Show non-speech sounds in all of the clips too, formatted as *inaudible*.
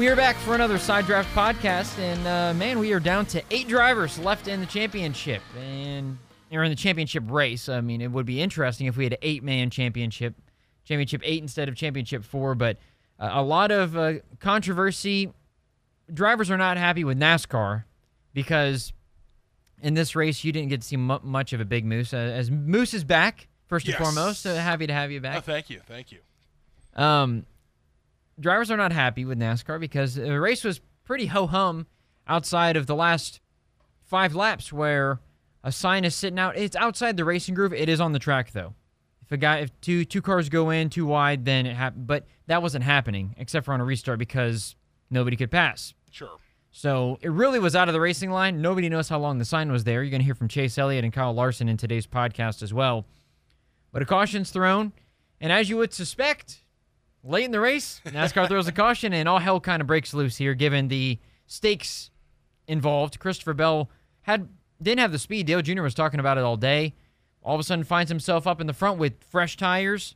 We are back for another Side Draft podcast, and uh, man, we are down to eight drivers left in the championship, and or in the championship race. I mean, it would be interesting if we had an eight-man championship, championship eight instead of championship four. But uh, a lot of uh, controversy. Drivers are not happy with NASCAR because in this race you didn't get to see mu- much of a big Moose. Uh, as Moose is back, first and Yes. foremost, so happy to have you back. Oh, thank you, thank you. Um, drivers are not happy with NASCAR because the race was pretty ho hum outside of the last five laps where a sign is sitting out. It's outside the racing groove. It is on the track though. If a guy, if two two cars go in too wide, then it happened. But that wasn't happening except for on a restart because nobody could pass. Sure. So it really was out of the racing line. Nobody knows how long the sign was there. You're going to hear from Chase Elliott and Kyle Larson in today's podcast as well. But a caution's thrown, and as you would suspect, late in the race, NASCAR throws a caution, and all hell kind of breaks loose here, given the stakes involved. Christopher Bell had didn't have the speed. Dale Jr. was talking about it all day. All of a sudden, finds himself up in the front with fresh tires,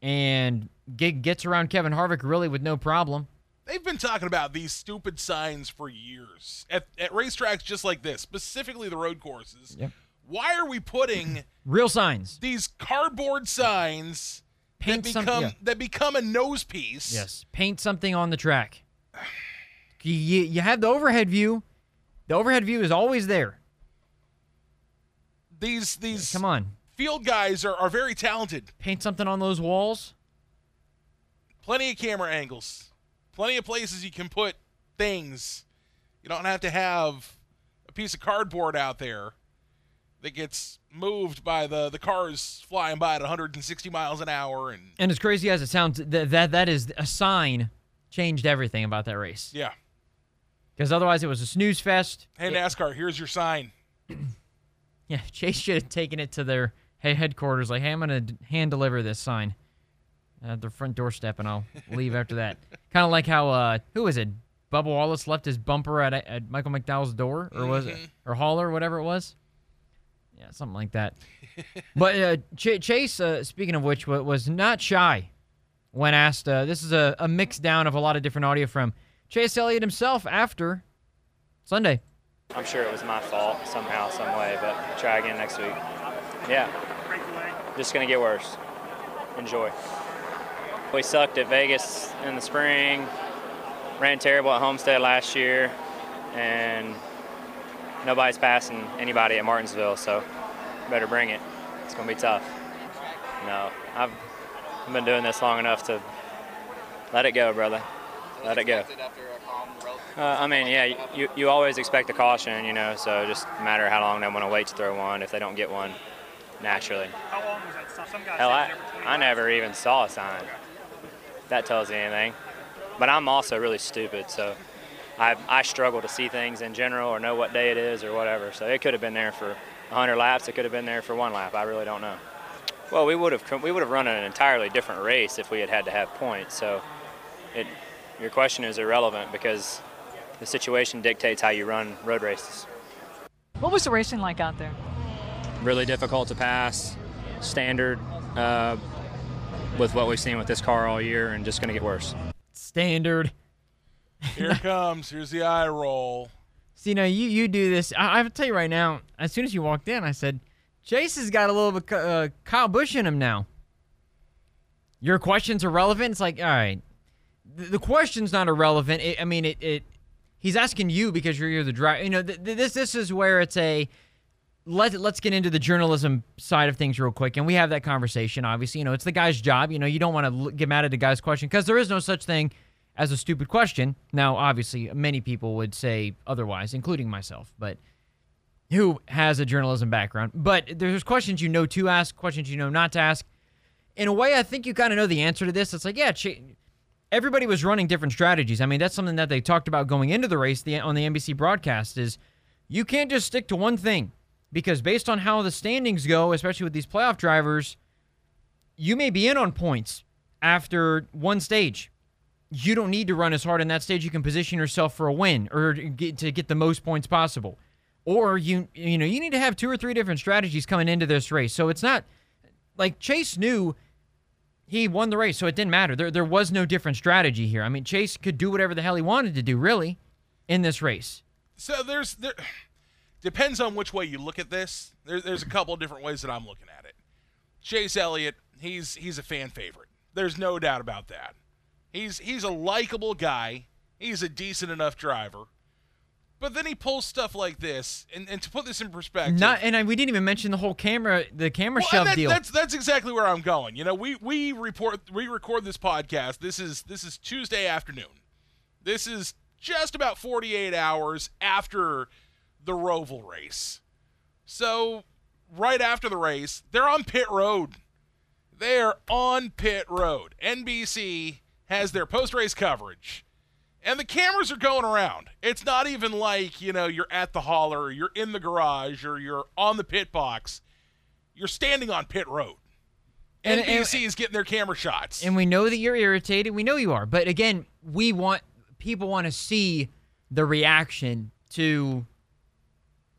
and get, gets around Kevin Harvick really with no problem. They've been talking about these stupid signs for years at, at racetracks just like this, specifically the road courses. Yep. Why are we putting Real signs. these cardboard signs Paint that some- become yeah. that become a nose piece? Yes, paint something on the track. You, you you have the overhead view. The overhead view is always there. These these Come on, field guys are, are very talented. paint something on those walls. Plenty of camera angles. Plenty of places you can put things. You don't have to have a piece of cardboard out there that gets moved by the, the cars flying by at 160 miles an hour and And as crazy as it sounds, that that that is a sign changed everything about that race. yeah. Because otherwise, it was a snooze fest. Hey NASCAR, here's your sign. *clears throat* Yeah, Chase should have taken it to their he- headquarters. Like, hey, I'm gonna hand deliver this sign at their front doorstep, and I'll leave after that. *laughs* Kind of like how uh, who was it? Bubba Wallace left his bumper at at Michael McDowell's door, or was it, or Hall, or whatever it was. Yeah, something like that. *laughs* but uh, Ch- Chase, uh, speaking of which, wa- was not shy when asked. Uh, this is a, a mix down of a lot of different audio from Chase Elliott himself after Sunday. I'm sure it was my fault somehow, some way, but try again next week. Yeah. Just gonna get worse. Enjoy. We sucked at Vegas in the spring, ran terrible at Homestead last year, and nobody's passing anybody at Martinsville, so better bring it. It's gonna be tough. No, I've I've been doing this long enough to let it go, brother. Let it go. Uh, I mean, yeah, you, you always expect a caution, you know, so just matter how long they want to wait to throw one if they don't get one naturally. How long was that? Some guys Hell, I, I never even saw a sign. That tells you anything. But I'm also really stupid, so I, I struggle to see things in general or know what day it is or whatever. So it could have been there for 100 laps. It could have been there for one lap. I really don't know. Well, we would have we would have run an entirely different race if we had had to have points. So it your question is irrelevant because the situation dictates how you run road races. What was the racing like out there? really difficult to pass, standard uh, with what we've seen with this car all year, and just going to get worse. Standard. Here comes. Here's the eye roll. See, now you you do this. I, I have to tell you right now. As soon as you walked in, I said, Chase has got a little bit uh, Kyle Busch in him now. Your questions are relevant. It's like, all right, the, the question's not irrelevant. It, I mean, it, it. He's asking you because you're, you're the driver. You know, th- th- this this is where it's a. Let, let's get into the journalism side of things real quick. And we have that conversation, obviously. You know, it's the guy's job. You know, you don't want to get mad at the guy's question because there is no such thing as a stupid question. Now, obviously, many people would say otherwise, including myself, but who has a journalism background. But there's questions you know to ask, questions you know not to ask. In a way, I think you kind of know the answer to this. It's like, yeah, everybody was running different strategies. I mean, that's something that they talked about going into the race on the NBC broadcast is you can't just stick to one thing because based on how the standings go, especially with these playoff drivers, you may be in on points after one stage. You don't need to run as hard in that stage. You can position yourself for a win or to get, to get the most points possible. Or you you know, you need to have two or three different strategies coming into this race. So it's not like Chase knew he won the race, so it didn't matter. There, there was no different strategy here. I mean, Chase could do whatever the hell he wanted to do, really, in this race. So there's there depends on which way you look at this. There, there's a couple of different ways that I'm looking at it. Chase Elliott, he's he's a fan favorite. There's no doubt about that. He's he's a likable guy. He's a decent enough driver. But then he pulls stuff like this, and, and to put this in perspective, Not, and I, we didn't even mention the whole camera, the camera Well, shove that- deal. That's that's exactly where I'm going. You know, we we report we record this podcast. This is this is Tuesday afternoon. This is just about 48 hours after the Roval race. So right after the race, they're on pit road. They're on pit road. NBC has their post race coverage. And the cameras are going around. It's not even like, you know, you're at the hauler, or you're in the garage, or you're on the pit box you're standing on pit road. And- NBC and- is getting their camera shots. and we know that you're irritated. We know you are. But again, we want people want to see the reaction to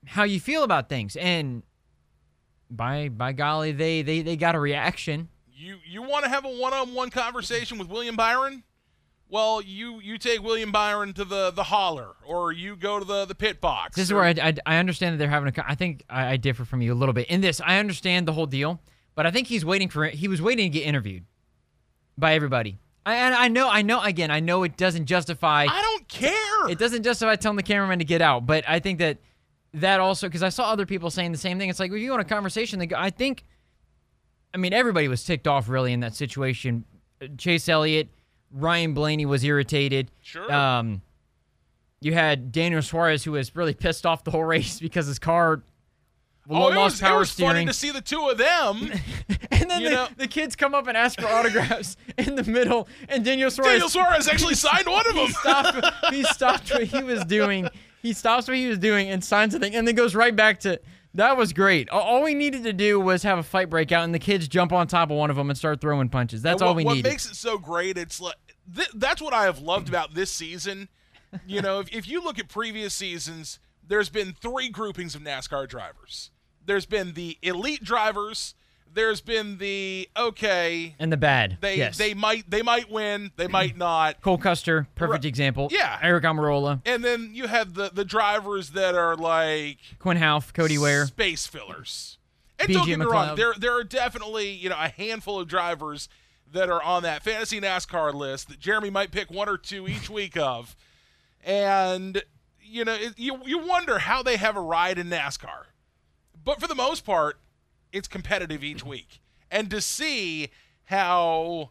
how you feel about things. And by by golly, they they, they got a reaction. You you want to have a one-on-one conversation with William Byron? Well, you you take William Byron to the the hauler, or you go to the the pit box. This is where I, I, I understand that they're having a. I think I, I differ from you a little bit in this. I understand the whole deal, but I think he's waiting for he was waiting to get interviewed by everybody. I, and I know I know again I know it doesn't justify I don't care. it doesn't justify telling the cameraman to get out, but I think that that also because I saw other people saying the same thing. It's like if you want a conversation, they go, I think. I mean, everybody was ticked off really in that situation. Chase Elliott, Ryan Blaney was irritated. Sure. Um, you had Daniel Suarez who was really pissed off the whole *laughs* race because his car oh, it was, power it was funny to see the two of them. *laughs* and then the, the kids come up and ask for autographs *laughs* in the middle, and Daniel Suarez Daniel Suarez actually signed one of them. stopped, he stopped what he was doing. He stops what he was doing and signs the thing, and then goes right back to. That was great. All we needed to do was have a fight break out, and the kids jump on top of one of them and start throwing punches. That's And all what, we what needed. makes it so great, it's like th- that's what I have loved about this season. You know, if, if you look at previous seasons, there's been three groupings of NASCAR drivers. There's been the elite drivers. There's been the okay, and the bad. they yes. they might they might win, they might *clears throat* not. Cole Custer, perfect Right. example. Yeah. Eric Almirola, And then you have the the drivers that are like Quin Houff, Cody Ware. space fillers. And BJ don't get me wrong, there there are definitely you know a handful of drivers that are on that fantasy NASCAR list that Jeremy might pick one or two each *laughs* week of, and you know it, you you wonder how they have a ride in NASCAR, but for the most part, it's competitive each week, and to see how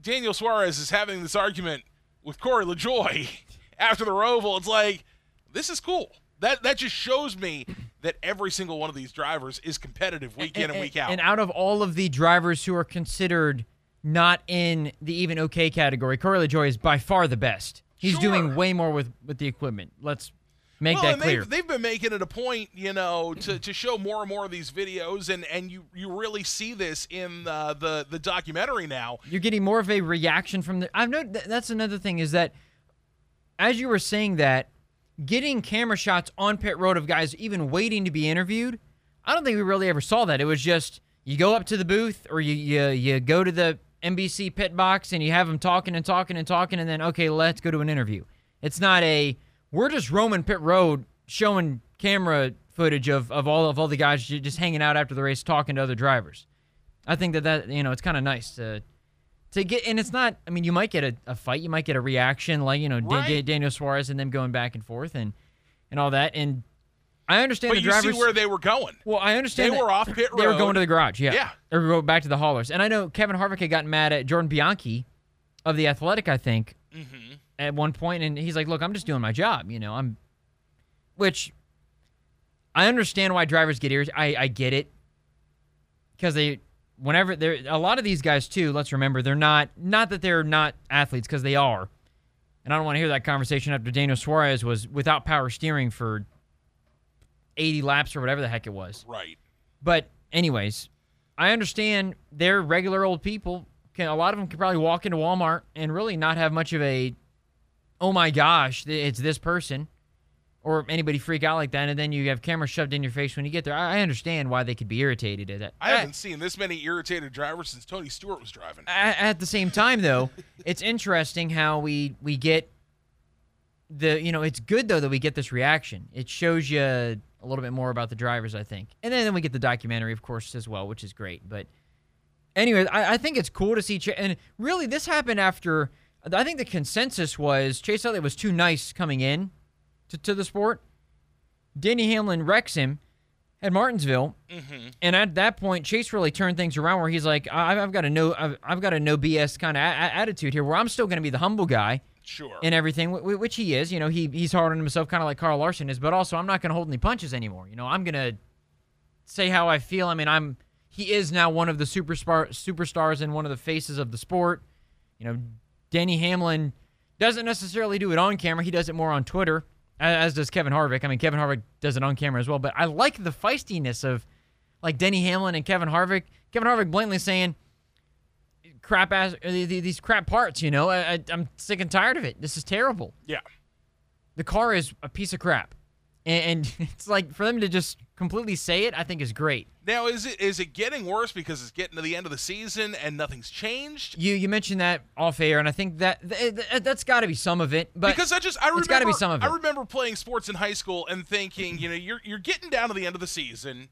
Daniel Suarez is having this argument with Corey LaJoie *laughs* after the Roval, it's like this is cool. That that just shows me that every single one of these drivers is competitive week in and, week out. And out of all of the drivers who are considered not in the even okay category, Corey LaJoie is by far the best. He's Sure. doing way more with, with the equipment. Let's make well, that clear. They've, they've been making it a point, you know, to, to show more and more of these videos, and, and you, you really see this in uh, the the documentary now. You're getting more of a reaction from the. I've that that's another thing is that as you were saying that, getting camera shots on pit road of guys even waiting to be interviewed, I don't think we really ever saw that. It was just you go up to the booth or you you, you go to the NBC pit box and you have them talking and talking and talking and then okay, let's go to an interview. It's not a we're just roaming pit road showing camera footage of, of all of all the guys just hanging out after the race talking to other drivers. I think that that you know it's kind of nice to to get and it's not. I mean, you might get a, a fight, you might get a reaction like you know Right. Da- Daniel Suarez and them going back and forth and and all that. And I understand But the you drivers. see where they were going. well, I understand they were off pit road. They were going to the garage, yeah, Yeah. or go back to the haulers. And I know Kevin Harvick had gotten mad at Jordan Bianchi of the Athletic, I think, Mm-hmm. At one point, and he's like, "Look, I'm just doing my job, you know. I'm," which I understand why drivers get irritated. I I get it because they whenever they're a lot of these guys too. Let's remember they're not not that they're not athletes because they are. And I don't want to hear that conversation after Daniel Suarez was without power steering for 80 laps or whatever the heck it was. Right. But anyways, I understand they're regular old people. Can a lot of them can probably walk into Walmart and really not have much of a, oh my gosh, it's this person. or anybody freak out like that, and then you have cameras shoved in your face when you get there. I, understand why they could be irritated at that. I haven't seen this many irritated drivers since Tony Stewart was driving. at, at the same time though *laughs* it's interesting how we we get the you know it's good though that we get this reaction it shows you a little bit more about the drivers i think and then, then we get the documentary of course as well which is great but anyway i, I think it's cool to see Ch- and really this happened after i think the consensus was chase elliott was too nice coming in to, to the sport denny hamlin wrecks him at martinsville mm-hmm. and at that point, Chase really turned things around where he's like, I've, I've got a no, I've, I've got a no BS kind of a- attitude here, where I'm still going to be the humble guy Sure. and everything, wh- wh- which he is. You know, he he's hard on himself, kind of like Carl Larson is, but also I'm not going to hold any punches anymore. You know, I'm going to say how I feel. I mean, I'm he is now one of the superstar superstars and one of the faces of the sport. You know, Denny Hamlin doesn't necessarily do it on camera. He does it more on Twitter, as does Kevin Harvick. I mean, Kevin Harvick does it on camera as well. But I like the feistiness of like Denny Hamlin and Kevin Harvick. Kevin Harvick blatantly saying, "Crap ass, uh, the- the- these crap parts." You know, I, I, I'm sick and tired of it. This is terrible. yeah. The car is a piece of crap, and, *laughs* it's like for them to just completely say it. I think is great. Now is it is it getting worse because it's getting to the end of the season and nothing's changed? You you mentioned that off air, and I think that th- th- that's got to be some of it. But because I just I remember be some of I remember playing sports in high school and thinking, you know, you're you're getting down to the end of the season,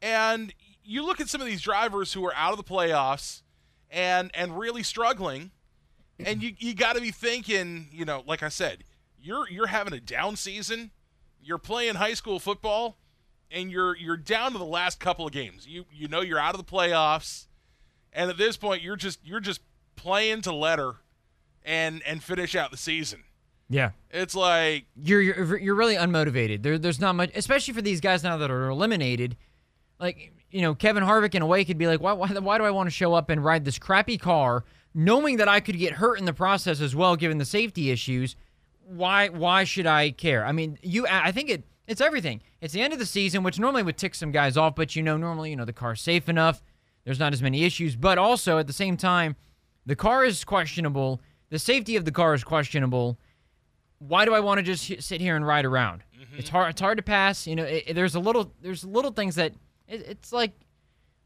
and you look at some of these drivers who are out of the playoffs and and really struggling, and you you got to be thinking, you know, like I said, you're you're having a down season, you're playing high school football, and you're you're down to the last couple of games. You you know you're out of the playoffs, and at this point you're just you're just playing to letter, and and finish out the season. yeah, It's like you're you're, you're really unmotivated. There, there's not much, especially for these guys now that are eliminated. Like you know, Kevin Harvick in a way could be like, why, why, why do I want to show up and ride this crappy car, knowing that I could get hurt in the process as well, given the safety issues? Why, why should I care? I mean, you, I think it, it's everything. It's the end of the season, which normally would tick some guys off, but you know, normally you know the car's safe enough. There's not as many issues, but also at the same time, the car is questionable. The safety of the car is questionable why do I want to just h- sit here and ride around? Mm-hmm. It's hard. It's hard to pass. You know, it, it- there's a little. There's little things that it, it's like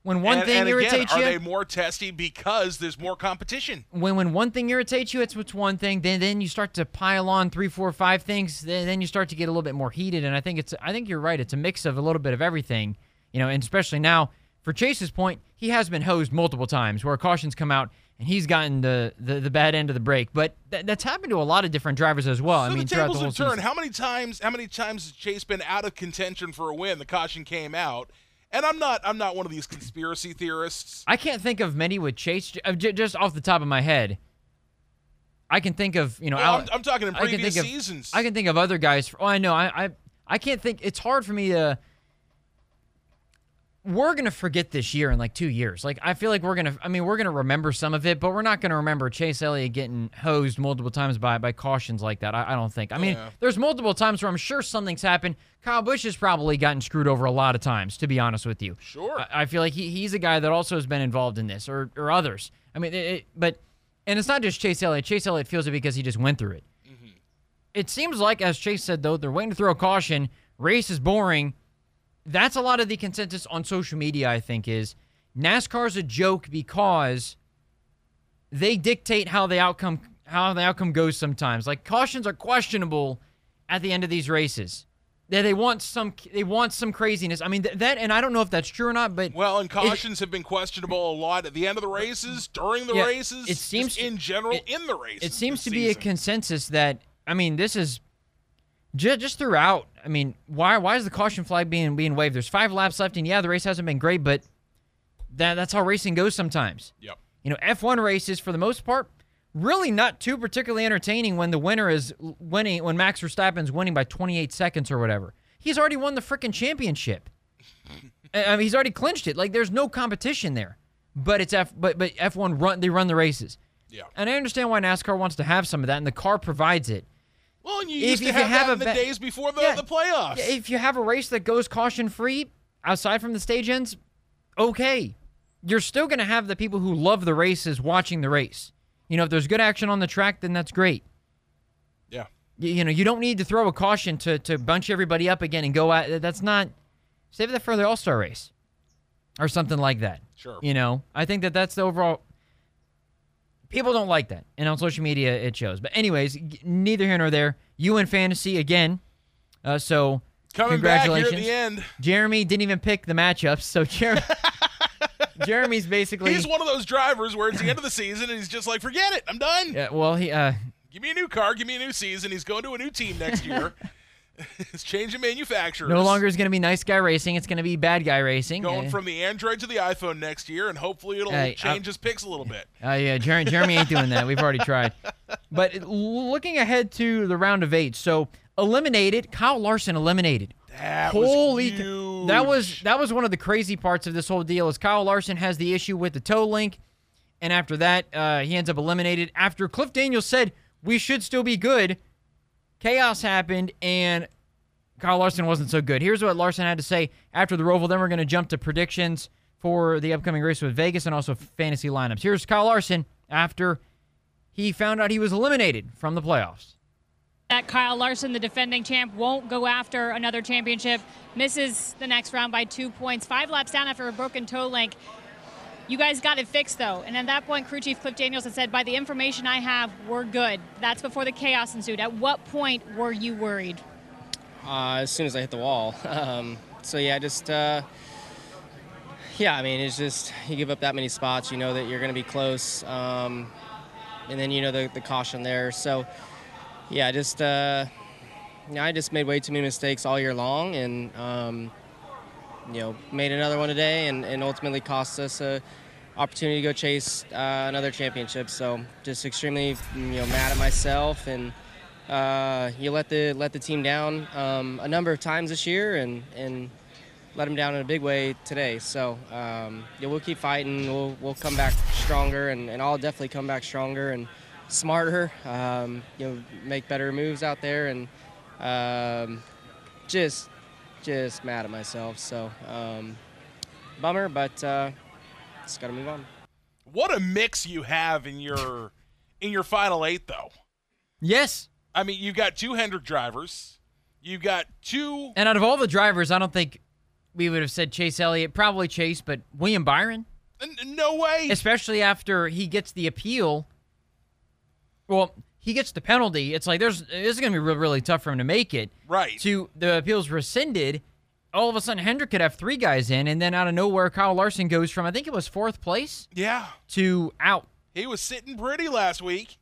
when one and, thing and irritates again, are you. they more testy because there's more competition? when when one thing irritates you, it's what's one thing. Then then you start to pile on three, four, five things. Then then you start to get a little bit more heated. And I think it's. I think you're right. It's a mix of a little bit of everything. You know, and especially now for Chase's point, he has been hosed multiple times where cautions come out and he's gotten the the, the bad end of the break. But th- that's happened to a lot of different drivers as well. So I mean, the tables the have turned. How many times? How many times has Chase been out of contention for a win? The caution came out, and I'm not. I'm not one of these conspiracy theorists. I can't think of many with Chase just off the top of my head. I can think of you know. Well, I'm, I'm talking in I can previous think of seasons. I can think of other guys. Oh, I know. I, I I can't think. It's hard for me to. We're gonna forget this year in like two years. Like I feel like we're gonna. I mean, we're gonna remember some of it, but we're not gonna remember Chase Elliott getting hosed multiple times by by cautions like that. I, I don't think. I mean, Yeah. there's multiple times where I'm sure something's happened. Kyle Busch has probably gotten screwed over a lot of times. To be honest with you, Sure. I, I feel like he, he's a guy that also has been involved in this, or or others. I mean, it, it, but and it's not just Chase Elliott. Chase Elliott feels it because he just went through it. Mm-hmm. It seems like, as Chase said, though, they're waiting to throw a caution. Race is boring. That's a lot of the consensus on social media, I think, is NASCAR's a joke because they dictate how the outcome how the outcome goes sometimes. Like cautions are questionable at the end of these races. They, they want some they want some craziness. I mean th- that and I don't know if that's true or not, but well, and cautions have been questionable a lot at the end of the races, during the Yeah, races, it seems- just in general it- in the races. it seems to be a consensus that I mean this is just, just throughout. I mean, why why is the caution flag being being waved? There's five laps left, and yeah, the race hasn't been great, but that that's how racing goes sometimes. Yep. You know, F1 races for the most part really not too particularly entertaining when the winner is winning when Max Verstappen's winning by 28 seconds or whatever. He's already won the freaking championship. *laughs* I mean, he's already clinched it. Like there's no competition there. But it's F but but F1 run they run the races. Yeah. And I understand why NASCAR wants to have some of that, and the car provides it. Well, and you If- used to if you have, have that a in the days before the, Yeah. the playoffs. Yeah, If you have a race that goes caution free, outside from the stage ends, okay. You're still going to have the people who love the races watching the race. You know, if there's good action on the track, then that's great. yeah. You, you know, you don't need to throw a caution to to bunch everybody up again and go out. That's not. Save that for the All Star race, or something like that. Sure. You know, I think that that's the overall. People don't like that, and on social media it shows. But anyways, neither here nor there. You in fantasy again, uh, so Coming back here at congratulations. the end. Jeremy didn't even pick the matchups, so Jer- *laughs* Jeremy's basically. He's one of those drivers where it's the end of the season and he's just like, forget it, I'm done. Yeah, well, he uh, Give me a new car, give me a new season. He's going to a new team next year. *laughs* *laughs* He's changing manufacturers. no longer is going to be nice guy racing. It's going to be bad guy racing. going Uh, from the Android to the iPhone next year, and hopefully it'll Hey, change his picks a little bit. *laughs* Uh, yeah, Jer- Jeremy ain't doing that. We've already tried. *laughs* But it- looking ahead to the round of eight, so eliminated, Kyle Larson eliminated. That Holy, was that was that was one of the crazy parts of this whole deal. Is Kyle Larson has the issue with the toe link, and after that, uh, he ends up eliminated. After Cliff Daniels said we should still be good, chaos happened, and Kyle Larson wasn't so good. Here's what Larson had to say after the Roval. Then we're going to jump to predictions for the upcoming race with Vegas and also fantasy lineups. Here's Kyle Larson after he found out he was eliminated from the playoffs. that Kyle Larson, the defending champ, won't go after another championship, misses the next round by two points, five laps down after a broken toe link. You guys got it fixed though, and at that point, crew chief Cliff Daniels had said, "By the information I have, we're good." That's before the chaos ensued. At what point were you worried? uh, as soon as I hit the wall. *laughs* Um, so yeah, just uh, yeah, I mean, it's just you give up that many spots, you know that you're going to be close, um, and then you know the, the caution there. So yeah, just uh, I just made way too many mistakes all year long, and um, you know made another one today, and, and ultimately cost us a opportunity to go chase uh, another championship. So just extremely you know mad at myself and uh, you let the let the team down um, a number of times this year, and and let them down in a big way today. So um, yeah, we'll keep fighting. We'll we'll come back stronger, and, and I'll definitely come back stronger and smarter. Um, you know, make better moves out there, and um, just just mad at myself. So um, bummer, but uh, just gotta move on. What a mix you have in your in your final eight, though. Yes, I mean, you've got two Hendrick drivers. You've got two. And out of all the drivers, I don't think we would have said Chase Elliott, probably Chase, but William Byron, n- No way. especially after he gets the appeal. Well, he gets the penalty. It's like there's this is going to be really, really tough for him to make it. Right. To the appeals rescinded, all of a sudden Hendrick could have three guys in, and then out of nowhere, Kyle Larson goes from I think it was fourth place Yeah. to out. He was sitting pretty last week.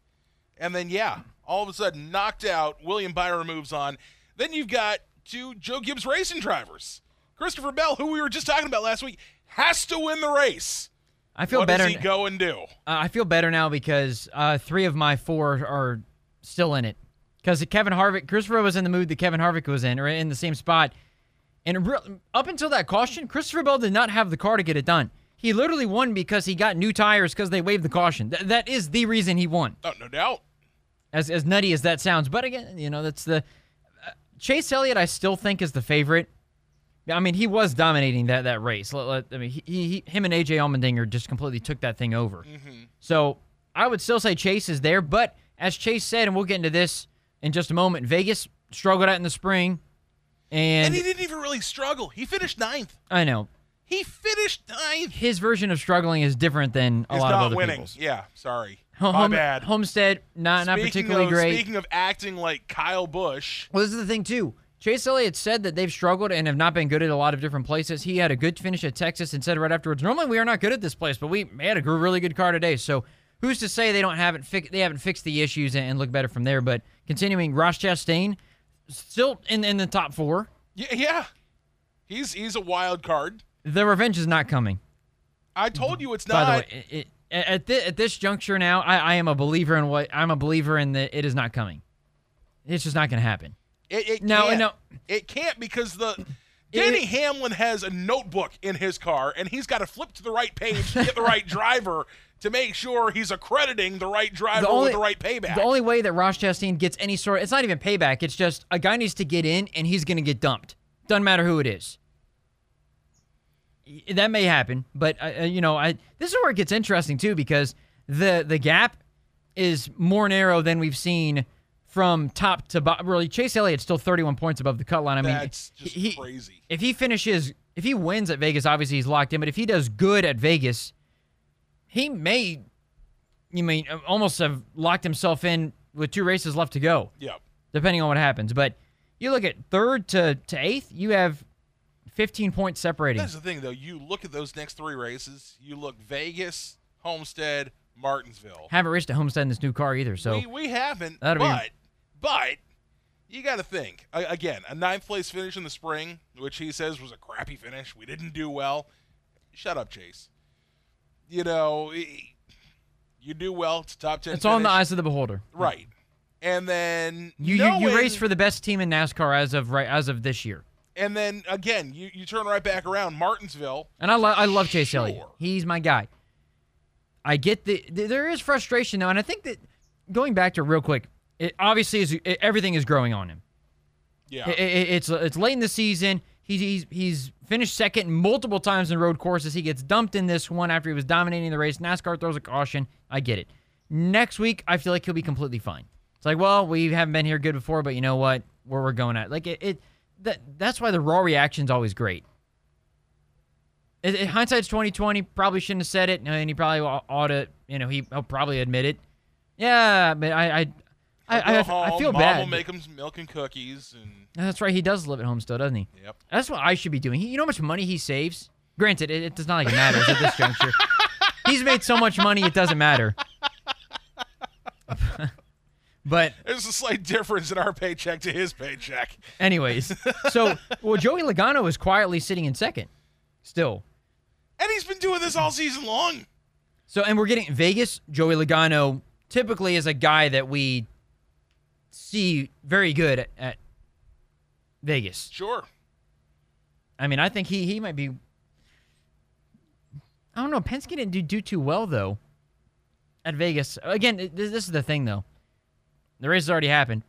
And then, yeah, all of a sudden knocked out. William Byron moves on. Then you've got two Joe Gibbs racing drivers. Christopher Bell, who we were just talking about last week, has to win the race. I feel what better. does he go and do? Uh, I feel better now because uh, three of my four are still in it. Because Kevin Harvick, Christopher was in the mood that Kevin Harvick was in, or in the same spot. And re- up until that caution, Christopher Bell did not have the car to get it done. He literally won because he got new tires because they waved the caution. Th- that is the reason he won. Oh, no doubt. As as nutty as that sounds, but again, you know that's the uh, Chase Elliott. I still think is the favorite. I mean, he was dominating that that race. Let- let- I mean, he, he him and AJ Allmendinger just completely took that thing over. Mm-hmm. So I would still say Chase is there, but as Chase said, and we'll get into this in just a moment, Vegas struggled out in the spring, and, And he didn't even really struggle. He finished ninth. I know He finished ninth. his version of struggling is different than a He's lot of other winning. people's. Yeah, sorry. My bad. Homestead not not particularly of, great. Speaking of acting like Kyle Busch, Well, this is the thing too. Chase Elliott said that they've struggled and have not been good at a lot of different places. He had a good finish at Texas and said right afterwards, "Normally we are not good at this place, but we had a really good car today." So who's to say they don't haven't fi- they haven't fixed the issues and, and look better from there? But continuing, Ross Chastain still in in the top four. yeah, yeah, he's he's a wild card. The revenge is not coming. I told you it's not. By the way, it, it, at thi- at this juncture now, I, I am a believer in what I'm a believer in that it is not coming. It's just not going to happen. It, it No, can't. no. It can't because the Denny Hamlin has a notebook in his car and he's got to flip to the right page to get the right *laughs* driver to make sure he's accrediting the right driver with the right payback. The only way that Ross Chastain gets any sort it's not even payback. It's just a guy needs to get in and he's going to get dumped. Doesn't matter who it is. That may happen, but uh, uh, you know, I this is where it gets interesting too because the the gap is more narrow than we've seen from top to bottom. Really, Chase Elliott's still 31 points above the cut line. I mean, That's just he- crazy. if he finishes, if he wins at Vegas, obviously he's locked in. But if he does good at Vegas, he may, you mean, uh, almost have locked himself in with two races left to go, Yep. depending on what happens. But you look at third to, to eighth, you have 15 points separating. That's the thing, though. You look at those next three races. You look Vegas, Homestead, Martinsville. Haven't raced at Homestead in this new car either, so we, we haven't, That'll be- but you got to think again. A ninth place finish in the spring, which he says was a crappy finish. We didn't do well. Shut up, Chase. You know, you do well. It's a top ten. it's all in the eyes of the beholder. right? And then You, you you race for the best team in NASCAR as of right as of this year. and then again, you, you turn right back around. Martinsville. And I love I love Chase Elliott. He's my guy. I get the, th- there is frustration though, and I think that going back to real quick, it obviously is it, everything is growing on him. Yeah, It- it- it's it's late in the season. He's he's he's finished second multiple times in road courses. He gets dumped in this one after he was dominating the race. NASCAR throws a caution. I get it. Next week, I feel like he'll be completely fine. It's like, well, we haven't been here good before, but you know what? Where we're going at, like it, it that that's why the raw reaction's always great. It, it, hindsight's twenty twenty. Probably shouldn't have said it, and he probably ought ought to. You know, he, he'll probably admit it. Yeah, but I I I, I, I feel Mom bad. will make him some milk and cookies, and That's right. He does live at home still, doesn't he? yep. That's what I should be doing. He, you know how much money he saves? Granted, it, it does not like matter at this juncture. *laughs* He's made so much money, it doesn't matter. *laughs* but There's a slight difference in our paycheck to his paycheck. anyways, so *laughs* well, Joey Logano is quietly sitting in second, still. And he's been doing this all season long. So, and we're getting Vegas. Joey Logano typically is a guy that we see very good at, at Vegas. Sure. I mean, I think he he might be. I don't know. Penske didn't do, do too well though. At Vegas, again, this, this is the thing though. The race has already happened,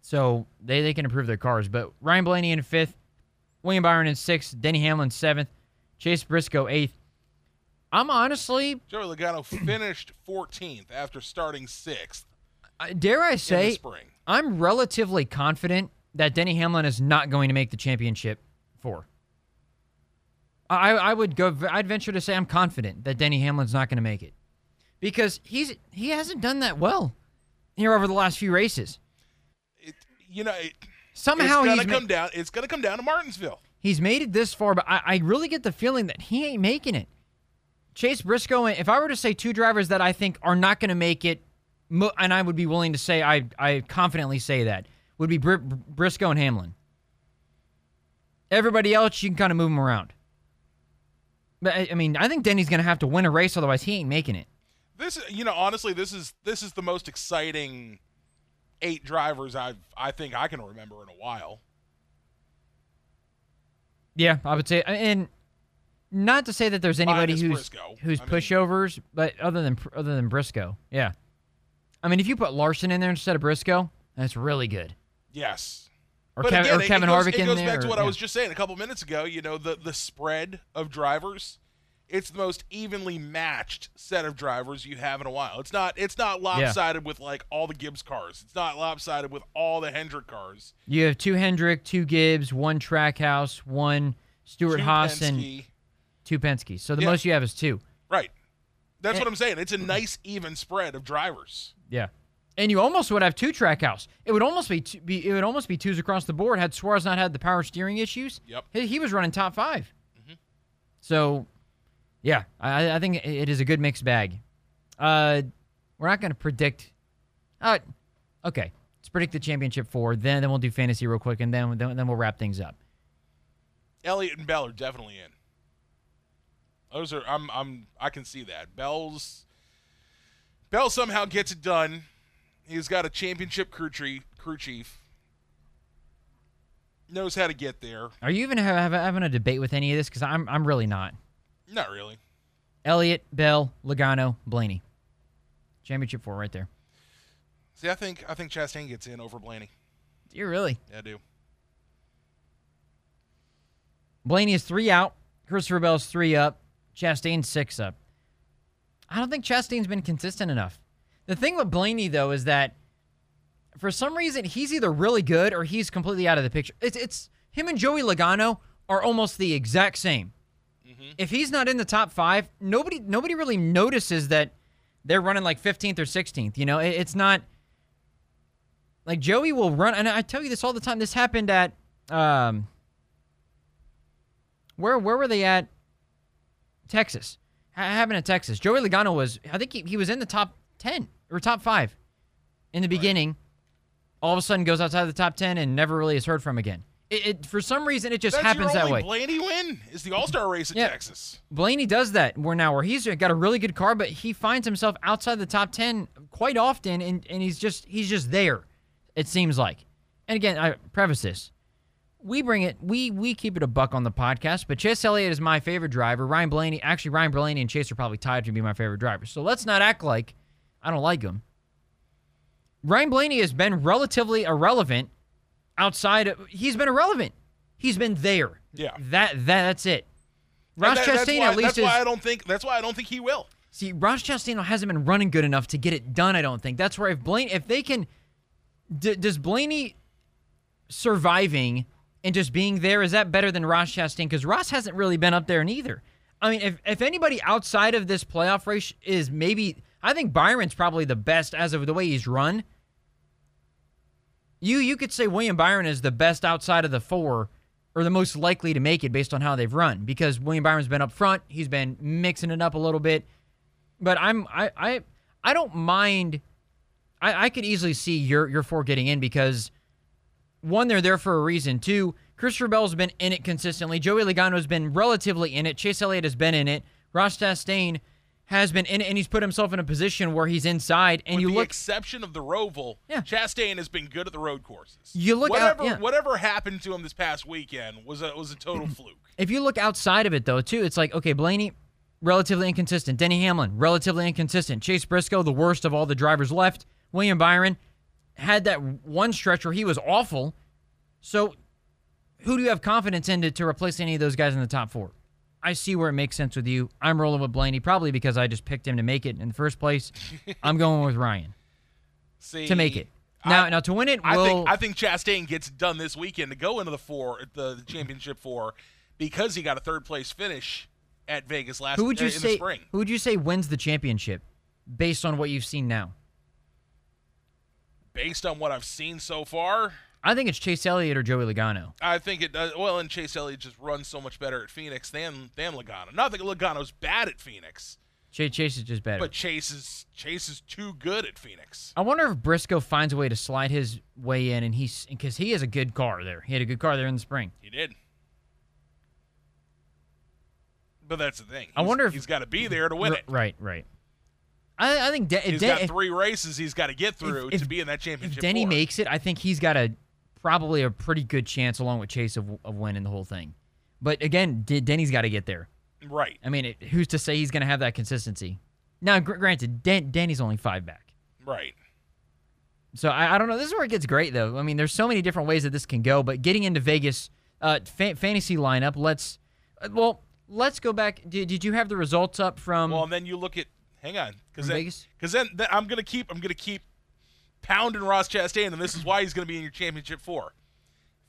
so they they can improve their cars. But Ryan Blaney in fifth, William Byron in sixth, Denny Hamlin seventh, Chase Briscoe eighth. I'm honestly, Joey Logano finished 14th after starting sixth dare I say, spring. I'm relatively confident that Denny Hamlin is not going to make the championship four. I, I would go. I'd venture to say I'm confident that Denny Hamlin's not going to make it because he's he hasn't done that well here over the last few races. It, you know, it, Somehow it's he's gonna ma- come down. It's gonna come down to Martinsville. he's made it this far, but I, I really get the feeling that he ain't making it. Chase Briscoe, if I were to say two drivers that I think are not going to make it, and I would be willing to say I I confidently say that would be Br- Briscoe and Hamlin. Everybody else, you can kind of move them around. But I I mean, I think Denny's going to have to win a race, otherwise he ain't making it. This, you know, honestly, this is this is the most exciting eight drivers I've I think I can remember in a while. Yeah, I would say, and not to say that there's anybody Minus who's Briscoe. who's I mean- pushovers, but other than other than Briscoe, yeah. I mean, if you put Larson in there instead of Briscoe, that's really good. Yes. Or, but Kev- again, or it- Kevin it goes, Harvick it goes there. back to or- what I yeah. was just saying a couple minutes ago. You know, the the spread of drivers. It's the most evenly matched set of drivers you have in a while. It's not it's not lopsided with like all the Gibbs cars. It's not lopsided with all the Hendrick cars. You have two Hendrick, two Gibbs, one Trackhouse, one Stewart Two Haas, and Penske. two Penske. So the Yeah. most you have is two. Right. That's Eh. what I'm saying. It's a nice even spread of drivers. Yeah. And you almost would have two Trackhouse. It would almost be, two, be it would almost be twos across the board had Suarez not had the power steering issues. Yep. He, he was running top 5 Mm-hmm. So, yeah, I, I think it is a good mixed bag. Uh, we're not going to predict. Uh, okay, let's predict the championship four. Then then we'll do fantasy real quick, and then then, then we'll wrap things up. Elliott and Bell are definitely in. Those are I'm I'm I can see that. Bell's Bell somehow gets it done. He's got a championship crew chief, crew chief. Knows how to get there. Are you even have, have, having a debate with any of this? Because I'm I'm really not. Not really. Elliott, Bell, Logano, Blaney. Championship four right there. See, I think I think Chastain gets in over Blaney. Do you really? Yeah, I do. Blaney is three out. Christopher Bell's three up. Chastain's six up. I don't think Chastain's been consistent enough. The thing with Blaney, though, is that for some reason he's either really good or he's completely out of the picture. It's it's him and Joey Logano are almost the exact same. If he's not in the top five, nobody nobody really notices that they're running like 15th or 16th. You know, it, it's not like Joey will run, and I tell you this all the time. This happened at um, where where were they at? Texas. Ha- happened in Texas. Joey Logano was, I think he, he was in the top 10 or top five in the beginning. All of a sudden goes outside the top 10 and never really is heard from again. It, it for some reason it just That's happens that way. Blaney win is the All Star race at Yeah. Texas. Blaney does that where now where he's got a really good car, but he finds himself outside the top ten quite often, and, and he's just he's just there. It seems like. And again, I preface this: we bring it, we we keep it a buck on the podcast. But Chase Elliott is my favorite driver. Ryan Blaney, actually, Ryan Blaney and Chase are probably tied to be my favorite drivers. So let's not act like I don't like him. Ryan Blaney has been relatively irrelevant outside. Of, he's been irrelevant. He's been there. Yeah. That that that's it. Ross that- Chastain why, at least that's is. why I don't think that's why I don't think he will. See, Ross Chastain hasn't been running good enough to get it done. I don't think that's where if Blaine, if they can, d- does Blaney surviving and just being there is that better than Ross Chastain? Because Ross hasn't really been up there neither. I mean, if if anybody outside of this playoff race is maybe, I think Byron's probably the best as of the way he's run. You you could say William Byron is the best outside of the four, or the most likely to make it based on how they've run. Because William Byron's been up front, he's been mixing it up a little bit. But I'm I I I don't mind. I I could easily see your your four getting in because one, they're there for a reason. Two, Christopher Bell's been in it consistently. Joey Logano's been relatively in it. Chase Elliott has been in it. Ross Chastain has been in it, and he's put himself in a position where he's inside. And With you the look, exception of the Roval, Yeah. Chastain has been good at the road courses. You look out- whatever yeah. whatever happened to him this past weekend was a was a total mm-hmm. fluke. if you look outside of it though, too, it's like okay, Blaney, relatively inconsistent. Denny Hamlin, relatively inconsistent. Chase Briscoe, the worst of all the drivers left. William Byron had that one stretch where he was awful. So, who do you have confidence in to, to replace any of those guys in the top four? I see where it makes sense with you. I'm rolling with Blaney, probably because I just picked him to make it in the first place. *laughs* I'm going with Ryan See, to make it. Now, I- now to win it, I will think I think Chastain gets done this weekend to go into the four the, the championship four because he got a third place finish at Vegas last who would you uh, in say who would you say wins the championship based on what you've seen now? Based on what I've seen so far, I think it's Chase Elliott or Joey Logano. I think it does. Well, and Chase Elliott just runs so much better at Phoenix than than Logano. Not that Logano's bad at Phoenix, Chase, Chase is just better. but Chase is Chase is too good at Phoenix. I wonder if Briscoe finds a way to slide his way in, and he's because he has a good car there. He had a good car there in the spring. He did. But that's the thing. I wonder if- he's got to be there to win R- it. Right, right. I, I think De- if, He's De- got three races he's got to get through if- to be in that championship. if. Denny four. makes it, I think he's got a probably a pretty good chance along with Chase of, of winning the whole thing. But again, D- Denny's got to get there. right, I mean, it, who's to say he's going to have that consistency? Now, gr- granted, Den- Denny's only five back. right. So I, I don't know. This is where it gets great, though. I mean, there's so many different ways that this can go. But getting into Vegas, uh, fa- fantasy lineup. Let's, uh, well, let's go back. Did, did you have the results up from? Well, and then you look at hang on, because then, because then, then I'm gonna keep I'm gonna keep pounding Ross Chastain, and this is why he's gonna be in your championship four.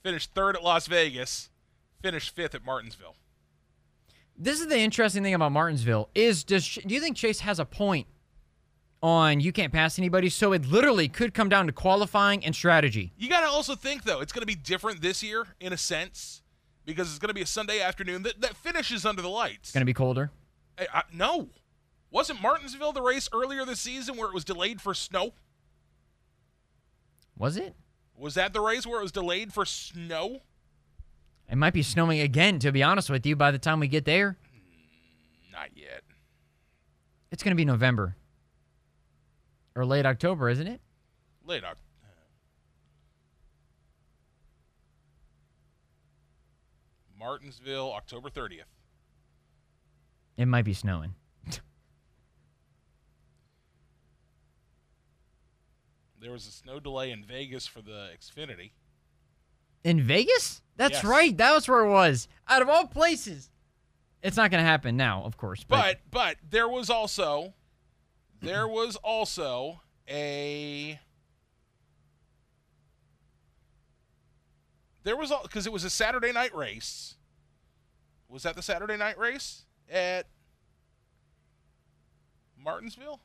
Finished third at Las Vegas, finished fifth at Martinsville. this is the interesting thing about Martinsville is does do you think Chase has a point on you can't pass anybody? So it literally could come down to qualifying and strategy. You got to also think though, it's going to be different this year in a sense because it's going to be a Sunday afternoon that, that finishes under the lights. It's going to be colder. I, I, no, wasn't Martinsville the race earlier this season where it was delayed for snow? Was it? Was that the race where it was delayed for snow? It might be snowing again. To be honest with you, by the time we get there, hmm, Not yet. it's going to be November or late October, isn't it? Late October. Martinsville, October 30th. It might be snowing. There was a snow delay in Vegas for the Xfinity. In Vegas? That's Yes. right. That was where it was. Out of all places. It's not going to happen now, of course. But, But but there was also there *clears throat* was also a there was because it was a Saturday night race. Was that the Saturday night race at Martinsville?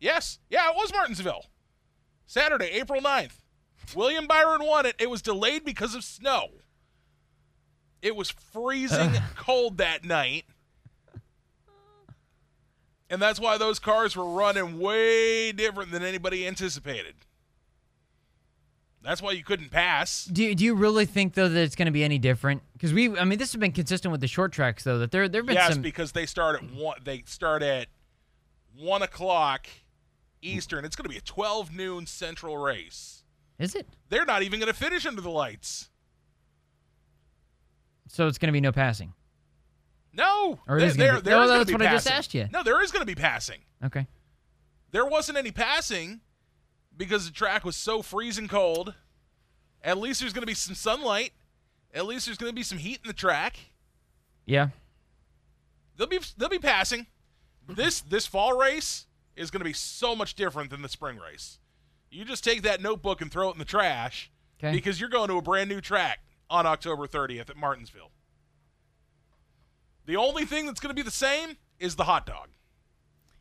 Yes. Yeah, it was Martinsville. Saturday, April 9th. William Byron won it. It was delayed because of snow. It was freezing *laughs* cold that night. And that's why those cars were running way different than anybody anticipated. That's why you couldn't pass. Do you, do you really think though that it's going to be any different? Because we, I mean, this has been consistent with the short tracks though. That there there've been yes, some. because they start at one. They start at one o'clock Eastern. It's going to be a twelve noon Central race. Is it? They're not even going to finish under the lights. So it's going to be no passing. No, Or There- is there- be- there No, is gonna that's what I just passing. asked you. No, there is going to be passing. Okay. There wasn't any passing because the track was so freezing cold. At least there's going to be some sunlight. At least there's going to be some heat in the track. Yeah. They'll be they'll be passing. This this fall race is going to be so much different than the spring race. You just take that notebook and throw it in the trash Okay. because you're going to a brand new track on October 30th at Martinsville. The only thing that's going to be the same is the hot dog.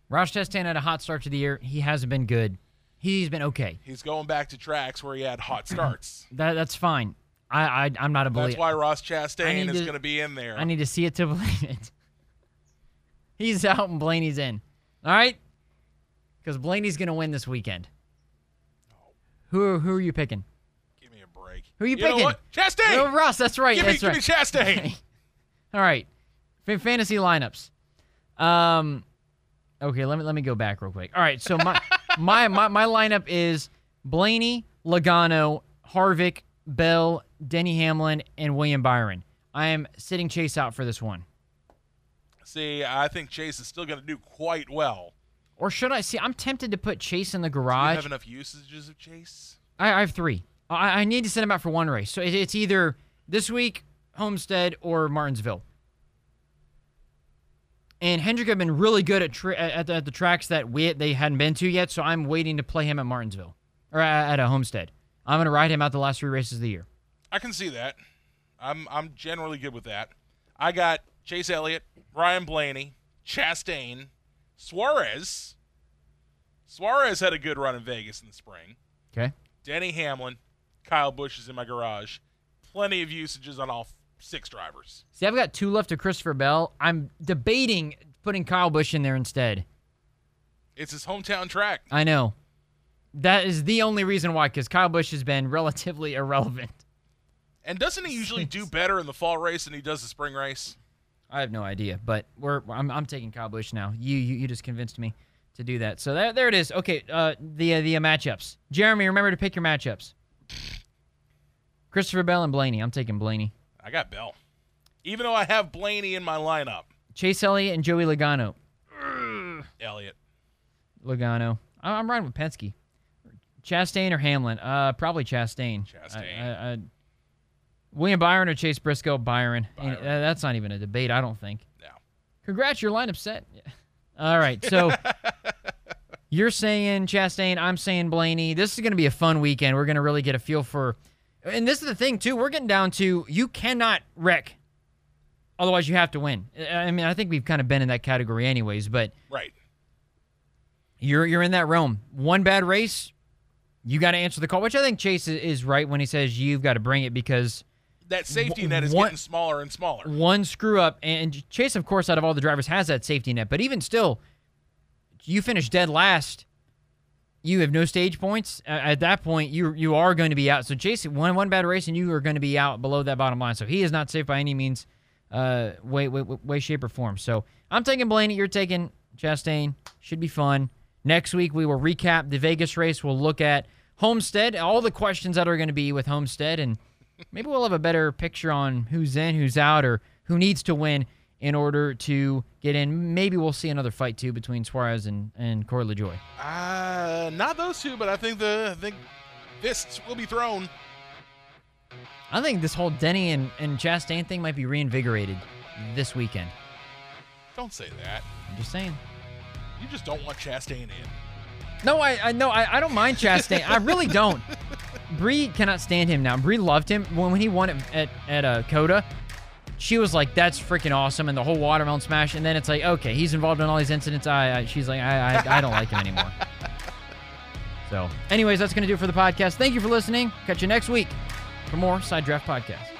Ross Chastain had a hot start to the year. He hasn't been good. He's been okay. He's going back to tracks where he had hot *clears throat* starts. That that's fine. I, I I'm not a believer. That's why Ross Chastain is going to be in there. I need to see it to *laughs* believe it. He's out and Blaney's in. All right? Because Blaney's going to win this weekend. Who, who are you picking? Give me a break. Who are you know picking? what? Chastain. Oh, Ross, that's right. give me, that's give right. me Chastain. *laughs* All right. F- fantasy lineups. Um okay, let me let me go back real quick. All right, so my *laughs* my, my my lineup is Blaney, Logano, Harvick, Bell, Denny Hamlin, and William Byron. I am sitting Chase out for this one. See, I think Chase is still going to do quite well. Or should I see? I'm tempted to put Chase in the garage. Do you have enough usages of Chase? I, I have three. I, I need to send him out for one race. So it, it's either this week, Homestead, or Martinsville. And Hendrick have been really good at tra- at, the, at the tracks that we they hadn't been to yet. So I'm waiting to play him at Martinsville or at, at a Homestead. I'm gonna ride him out the last three races of the year. I can see that. I'm I'm generally good with that. I got Chase Elliott, Ryan Blaney, Chastain, Suarez. Suarez had a good run in Vegas in the spring. Okay. Denny Hamlin, Kyle Busch is in my garage. Plenty of usages on all six drivers. See, I've got two left to Christopher Bell. I'm debating putting Kyle Busch in there instead. It's his hometown track. I know. That is the only reason why, because Kyle Busch has been relatively *laughs* irrelevant. And doesn't he usually do better in the fall race than he does the spring race? I have no idea, but we're I'm, I'm taking Kyle Busch now. You, you you just convinced me to do that. So there there it is. Okay, uh, the uh, the uh, matchups. Jeremy, remember to pick your matchups. Christopher Bell and Blaney. I'm taking Blaney. I got Bell. Even though I have Blaney in my lineup, Chase Elliott and Joey Logano. Elliott. Logano. I- I'm riding with Penske. Chastain or Hamlin? Uh, probably Chastain. Chastain. I- I- I- William Byron or Chase Briscoe? Byron. Byron. that's not even a debate. I don't think. No. Congrats, your lineup set. Yeah. All right, so *laughs* you're saying Chastain, I'm saying Blaney. This is going to be a fun weekend. We're going to really get a feel for, and this is the thing too. We're getting down to you cannot wreck, otherwise you have to win. I mean, I think we've kind of been in that category anyways, but Right. you're you're in that realm. One bad race, you got to answer the call. Which I think Chase is right when he says you've got to bring it because That safety net is what- getting smaller and smaller. one screw up, and Chase, of course, out of all the drivers, has that safety net. But even still, you finish dead last. You have no stage points. At that point, you you are going to be out. So Chase, one one bad race, and you are going to be out below that bottom line. So he is not safe by any means, uh, way way way shape or form. So I'm taking Blaney. You're taking Chastain. Should be fun. Next week we will recap the Vegas race. We'll look at Homestead, all the questions that are going to be with Homestead, and maybe we'll have a better picture on who's in, who's out, or who needs to win in order to get in. Maybe we'll see another fight too between Suarez and and Corey LaJoie. Uh, not those two, but I think the I think fists will be thrown. I think this whole Denny and, and Chastain thing might be reinvigorated this weekend. Don't say that. I'm just saying. You just don't want Chastain in. No, I, I no, I, I don't mind Chastain. I really don't. *laughs* Bree cannot stand him now. Bree loved him when, when he won at at, at uh, COTA. She was like, "That's freaking awesome!" And the whole watermelon smash. And then it's like, okay, he's involved in all these incidents. I, I she's like, I, I, I don't like him anymore. *laughs* So, anyways, that's gonna do it for the podcast. Thank you for listening. Catch you next week for more Side Draft Podcast.